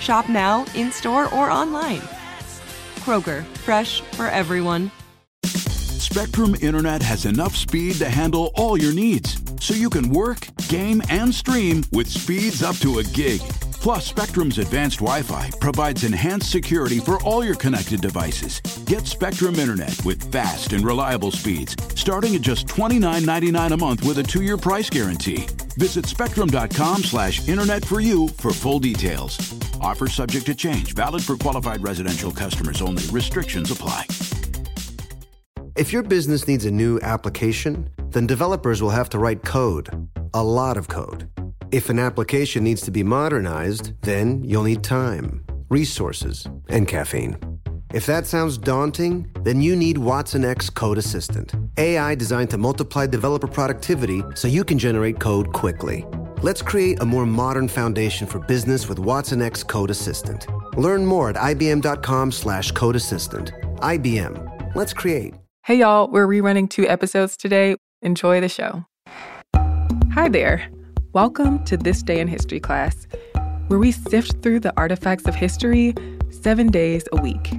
Shop now, in store, or online. Kroger, fresh for everyone. Spectrum Internet has enough speed to handle all your needs, so you can work, game, and stream with speeds up to a gig. Plus, Spectrum's advanced Wi Fi provides enhanced security for all your connected devices. Get Spectrum Internet with fast and reliable speeds, starting at just $29.99 a month with a two year price guarantee. Visit spectrum.com slash internet for you for full details. Offer subject to change, valid for qualified residential customers only. Restrictions apply. If your business needs a new application, then developers will have to write code, a lot of code. If an application needs to be modernized, then you'll need time, resources, and caffeine. If that sounds daunting, then you need watsonx Code Assistant, AI designed to multiply developer productivity so you can generate code quickly. Let's create a more modern foundation for business with watsonx Code Assistant. Learn more at ibm.com slash code assistant. IBM. Let's create. Hey y'all, we're rerunning two episodes today. Enjoy the show. Hi there. Welcome to This Day in History class, where we sift through the artifacts of history seven days a week.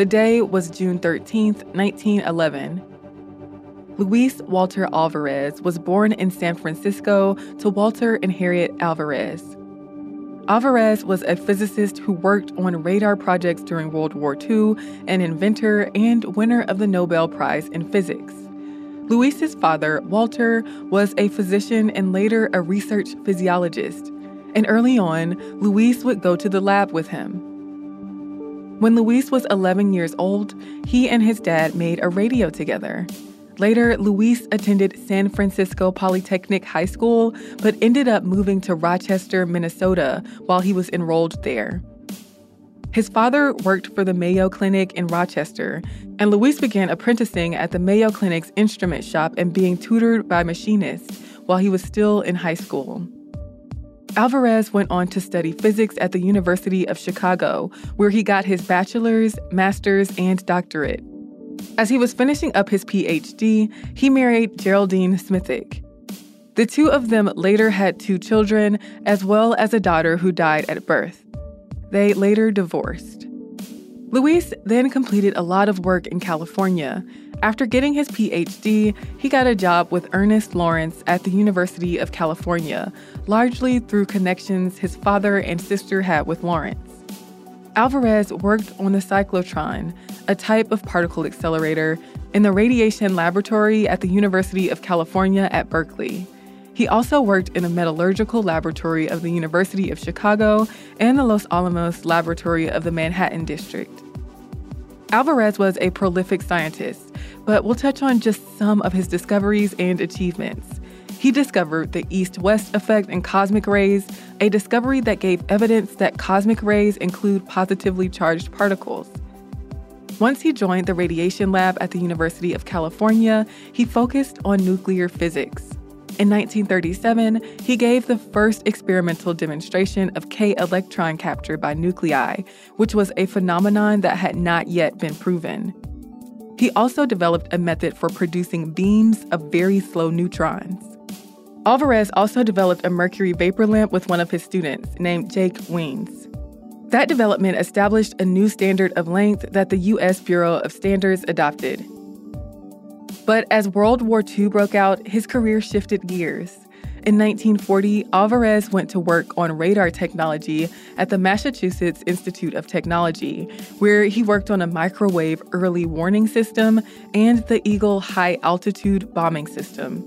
The day was June 13, 1911. Luis Walter Alvarez was born in San Francisco to Walter and Harriet Alvarez. Alvarez was a physicist who worked on radar projects during World War II, an inventor and winner of the Nobel Prize in Physics. Luis's father, Walter, was a physician and later a research physiologist. And early on, Luis would go to the lab with him. When Luis was 11 years old, he and his dad made a radio together. Later, Luis attended San Francisco Polytechnic High School, but ended up moving to Rochester, Minnesota while he was enrolled there. His father worked for the Mayo Clinic in Rochester, and Luis began apprenticing at the Mayo Clinic's instrument shop and being tutored by machinists while he was still in high school. Alvarez went on to study physics at the University of Chicago, where he got his bachelor's, master's, and doctorate. As he was finishing up his PhD, he married Geraldine Smithwick. The two of them later had two children, as well as a daughter who died at birth. They later divorced. Luis then completed a lot of work in California. After getting his PhD, he got a job with Ernest Lawrence at the University of California, largely through connections his father and sister had with Lawrence. Alvarez worked on the cyclotron, a type of particle accelerator, in the radiation laboratory at the University of California at Berkeley. He also worked in a metallurgical laboratory of the University of Chicago and the Los Alamos laboratory of the Manhattan District. Alvarez was a prolific scientist, but we'll touch on just some of his discoveries and achievements. He discovered the east west effect in cosmic rays, a discovery that gave evidence that cosmic rays include positively charged particles. Once he joined the radiation lab at the University of California, he focused on nuclear physics. In 1937, he gave the first experimental demonstration of K electron capture by nuclei, which was a phenomenon that had not yet been proven. He also developed a method for producing beams of very slow neutrons. Alvarez also developed a mercury vapor lamp with one of his students, named Jake Wiens. That development established a new standard of length that the U.S. Bureau of Standards adopted. But as World War II broke out, his career shifted gears. In 1940, Alvarez went to work on radar technology at the Massachusetts Institute of Technology, where he worked on a microwave early warning system and the Eagle high altitude bombing system.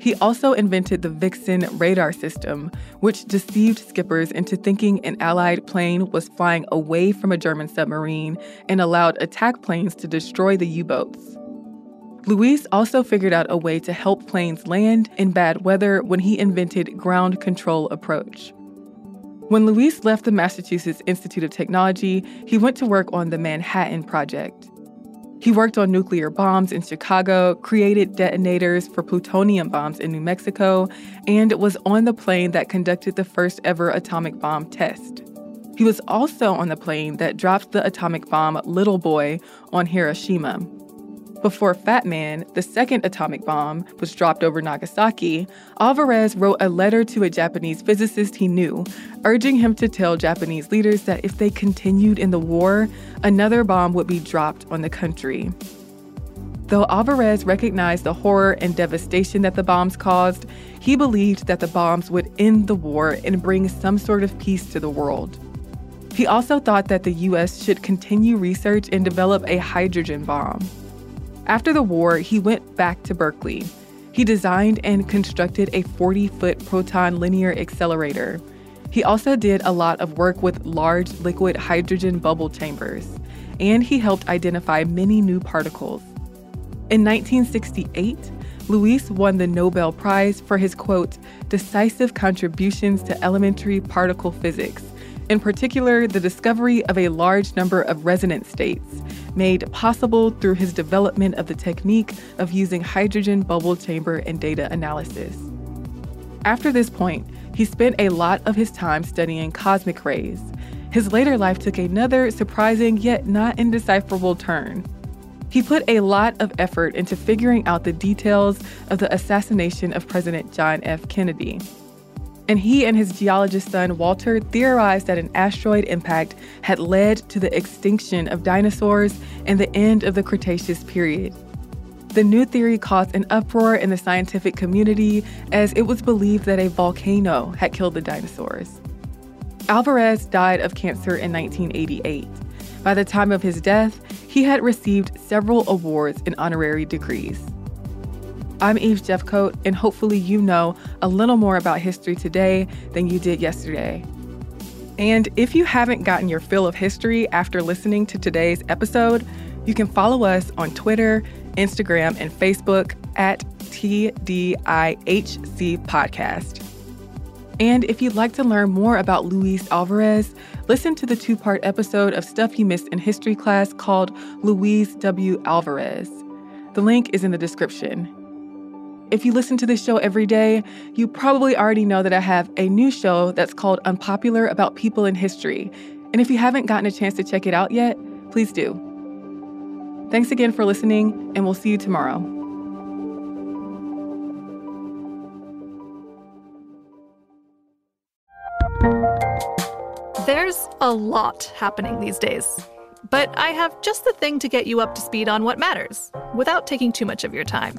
He also invented the Vixen radar system, which deceived skippers into thinking an Allied plane was flying away from a German submarine and allowed attack planes to destroy the U boats. Luis also figured out a way to help planes land in bad weather when he invented ground control approach. When Luis left the Massachusetts Institute of Technology, he went to work on the Manhattan Project. He worked on nuclear bombs in Chicago, created detonators for plutonium bombs in New Mexico, and was on the plane that conducted the first ever atomic bomb test. He was also on the plane that dropped the atomic bomb Little Boy on Hiroshima. Before Fat Man, the second atomic bomb, was dropped over Nagasaki, Alvarez wrote a letter to a Japanese physicist he knew, urging him to tell Japanese leaders that if they continued in the war, another bomb would be dropped on the country. Though Alvarez recognized the horror and devastation that the bombs caused, he believed that the bombs would end the war and bring some sort of peace to the world. He also thought that the US should continue research and develop a hydrogen bomb. After the war, he went back to Berkeley. He designed and constructed a 40 foot proton linear accelerator. He also did a lot of work with large liquid hydrogen bubble chambers, and he helped identify many new particles. In 1968, Luis won the Nobel Prize for his quote, decisive contributions to elementary particle physics, in particular, the discovery of a large number of resonance states, made possible through his development of the technique of using hydrogen bubble chamber and data analysis. After this point, he spent a lot of his time studying cosmic rays. His later life took another surprising yet not indecipherable turn. He put a lot of effort into figuring out the details of the assassination of President John F. Kennedy and he and his geologist son Walter theorized that an asteroid impact had led to the extinction of dinosaurs and the end of the Cretaceous period. The new theory caused an uproar in the scientific community as it was believed that a volcano had killed the dinosaurs. Alvarez died of cancer in 1988. By the time of his death, he had received several awards and honorary degrees. I'm Eve Jeffcoat, and hopefully, you know a little more about history today than you did yesterday. And if you haven't gotten your fill of history after listening to today's episode, you can follow us on Twitter, Instagram, and Facebook at TDIHC Podcast. And if you'd like to learn more about Luis Alvarez, listen to the two part episode of Stuff You Missed in History class called Luis W. Alvarez. The link is in the description. If you listen to this show every day, you probably already know that I have a new show that's called Unpopular About People in History. And if you haven't gotten a chance to check it out yet, please do. Thanks again for listening, and we'll see you tomorrow. There's a lot happening these days, but I have just the thing to get you up to speed on what matters without taking too much of your time.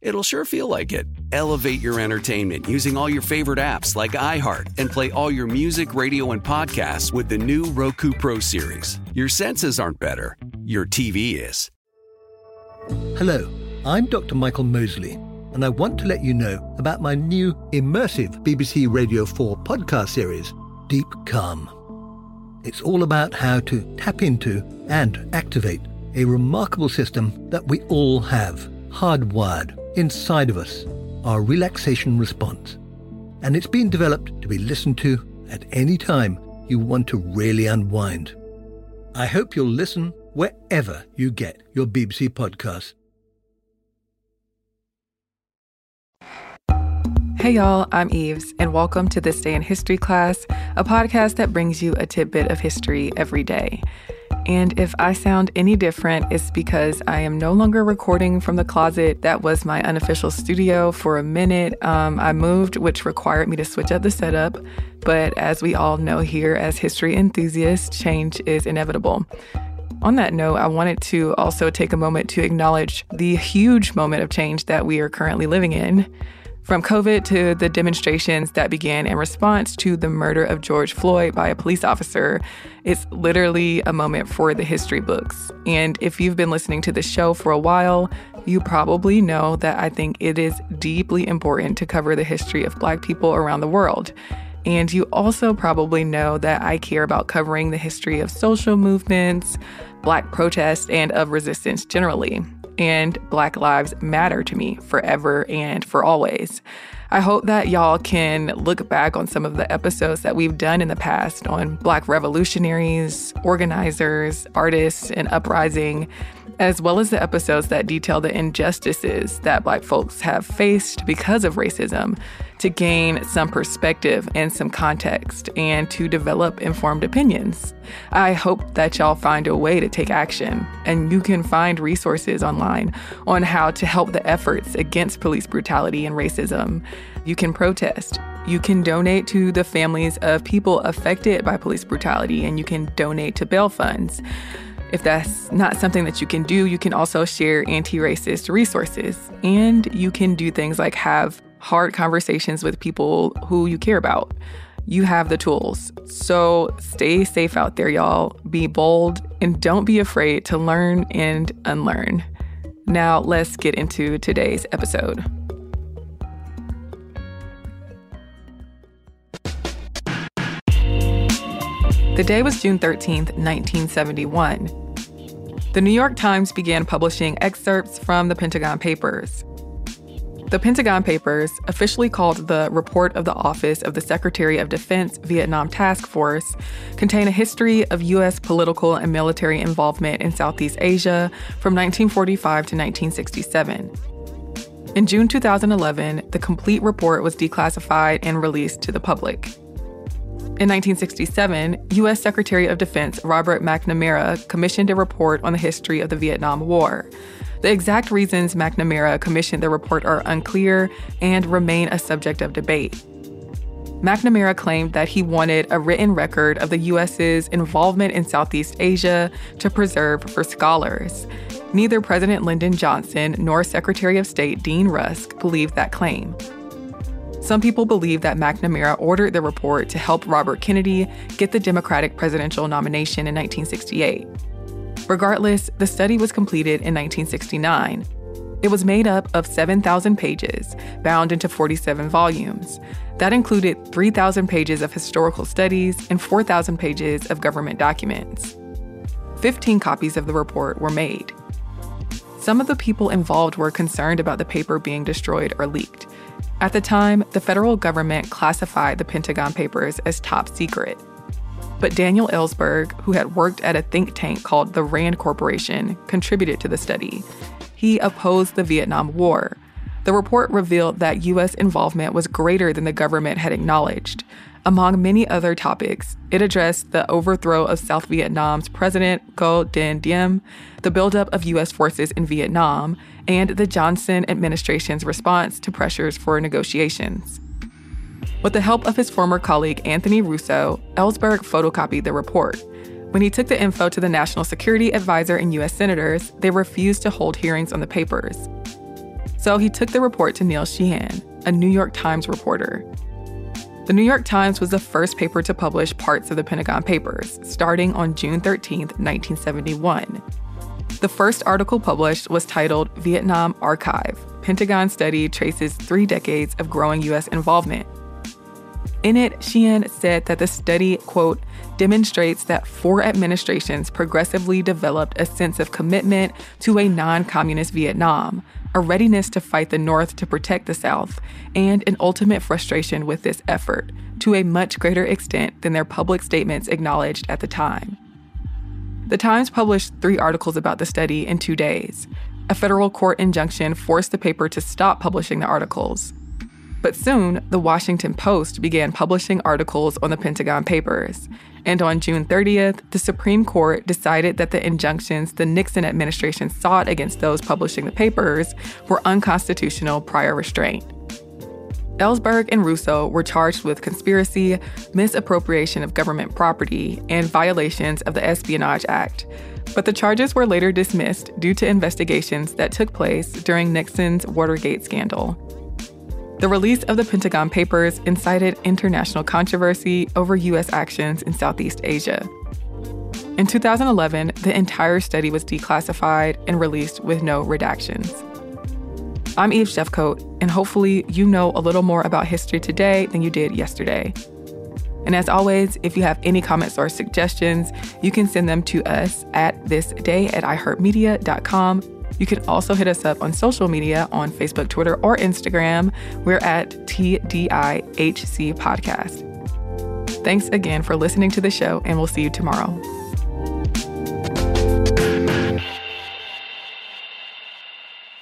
it'll sure feel like it. Elevate your entertainment using all your favorite apps like iHeart and play all your music, radio, and podcasts with the new Roku Pro series. Your senses aren't better, your TV is. Hello, I'm Dr. Michael Mosley, and I want to let you know about my new immersive BBC Radio 4 podcast series, Deep Calm. It's all about how to tap into and activate a remarkable system that we all have hardwired inside of us, our relaxation response. And it's been developed to be listened to at any time you want to really unwind. I hope you'll listen wherever you get your BBC podcasts. Hey y'all, I'm Eves, and welcome to This Day in History class, a podcast that brings you a tidbit of history every day. And if I sound any different, it's because I am no longer recording from the closet that was my unofficial studio for a minute. Um, I moved, which required me to switch up the setup. But as we all know here as history enthusiasts, change is inevitable. On that note, I wanted to also take a moment to acknowledge the huge moment of change that we are currently living in. From COVID to the demonstrations that began in response to the murder of George Floyd by a police officer, it's literally a moment for the history books. And if you've been listening to the show for a while, you probably know that I think it is deeply important to cover the history of Black people around the world. And you also probably know that I care about covering the history of social movements, Black protests, and of resistance generally and Black Lives Matter to me forever and for always. I hope that y'all can look back on some of the episodes that we've done in the past on Black revolutionaries, organizers, artists, and uprising, as well as the episodes that detail the injustices that Black folks have faced because of racism to gain some perspective and some context and to develop informed opinions. I hope that y'all find a way to take action and you can find resources online on how to help the efforts against police brutality and racism. You can protest. You can donate to the families of people affected by police brutality and you can donate to bail funds. If that's not something that you can do, you can also share anti racist resources. And you can do things like have hard conversations with people who you care about. You have the tools. So stay safe out there, y'all. Be bold and don't be afraid to learn and unlearn. Now, let's get into today's episode. The day was June 13th, 1971. The New York Times began publishing excerpts from the Pentagon Papers. The Pentagon Papers, officially called the Report of the Office of the Secretary of Defense Vietnam Task Force, contain a history of U.S. political and military involvement in Southeast Asia from 1945 to 1967. In June 2011, the complete report was declassified and released to the public. In 1967, U.S. Secretary of Defense Robert McNamara commissioned a report on the history of the Vietnam War. The exact reasons McNamara commissioned the report are unclear and remain a subject of debate. McNamara claimed that he wanted a written record of the U.S.'s involvement in Southeast Asia to preserve for scholars. Neither President Lyndon Johnson nor Secretary of State Dean Rusk believed that claim. Some people believe that McNamara ordered the report to help Robert Kennedy get the Democratic presidential nomination in 1968. Regardless, the study was completed in 1969. It was made up of 7,000 pages, bound into 47 volumes. That included 3,000 pages of historical studies and 4,000 pages of government documents. 15 copies of the report were made. Some of the people involved were concerned about the paper being destroyed or leaked. At the time, the federal government classified the Pentagon Papers as top secret. But Daniel Ellsberg, who had worked at a think tank called the RAND Corporation, contributed to the study. He opposed the Vietnam War. The report revealed that U.S. involvement was greater than the government had acknowledged. Among many other topics, it addressed the overthrow of South Vietnam's President Ngo Dinh Diem, the buildup of U.S. forces in Vietnam, and the Johnson administration's response to pressures for negotiations. With the help of his former colleague Anthony Russo, Ellsberg photocopied the report. When he took the info to the National Security Advisor and U.S. senators, they refused to hold hearings on the papers. So he took the report to Neil Sheehan, a New York Times reporter. The New York Times was the first paper to publish parts of the Pentagon Papers, starting on June 13, 1971. The first article published was titled Vietnam Archive Pentagon Study Traces Three Decades of Growing U.S. Involvement. In it, Sheehan said that the study, quote, demonstrates that four administrations progressively developed a sense of commitment to a non communist Vietnam, a readiness to fight the North to protect the South, and an ultimate frustration with this effort, to a much greater extent than their public statements acknowledged at the time. The Times published three articles about the study in two days. A federal court injunction forced the paper to stop publishing the articles. But soon, the Washington Post began publishing articles on the Pentagon Papers. And on June 30th, the Supreme Court decided that the injunctions the Nixon administration sought against those publishing the papers were unconstitutional prior restraint. Ellsberg and Russo were charged with conspiracy, misappropriation of government property, and violations of the Espionage Act. But the charges were later dismissed due to investigations that took place during Nixon's Watergate scandal. The release of the Pentagon Papers incited international controversy over U.S. actions in Southeast Asia. In 2011, the entire study was declassified and released with no redactions. I'm Eve Jeffcoat, and hopefully, you know a little more about history today than you did yesterday. And as always, if you have any comments or suggestions, you can send them to us at thisday at iheartmedia.com you can also hit us up on social media on Facebook, Twitter, or Instagram. We're at TDIHC Podcast. Thanks again for listening to the show, and we'll see you tomorrow.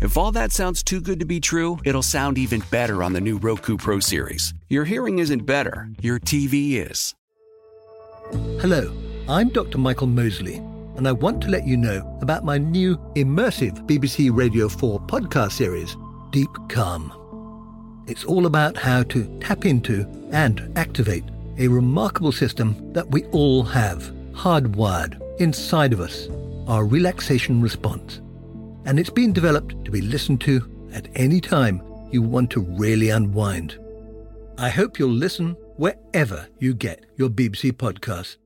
If all that sounds too good to be true, it'll sound even better on the new Roku Pro Series. Your hearing isn't better, your TV is. Hello, I'm Dr. Michael Mosley, and I want to let you know about my new immersive BBC Radio 4 podcast series, Deep Calm. It's all about how to tap into and activate a remarkable system that we all have hardwired inside of us our relaxation response and it's been developed to be listened to at any time you want to really unwind. I hope you'll listen wherever you get your BBC podcasts.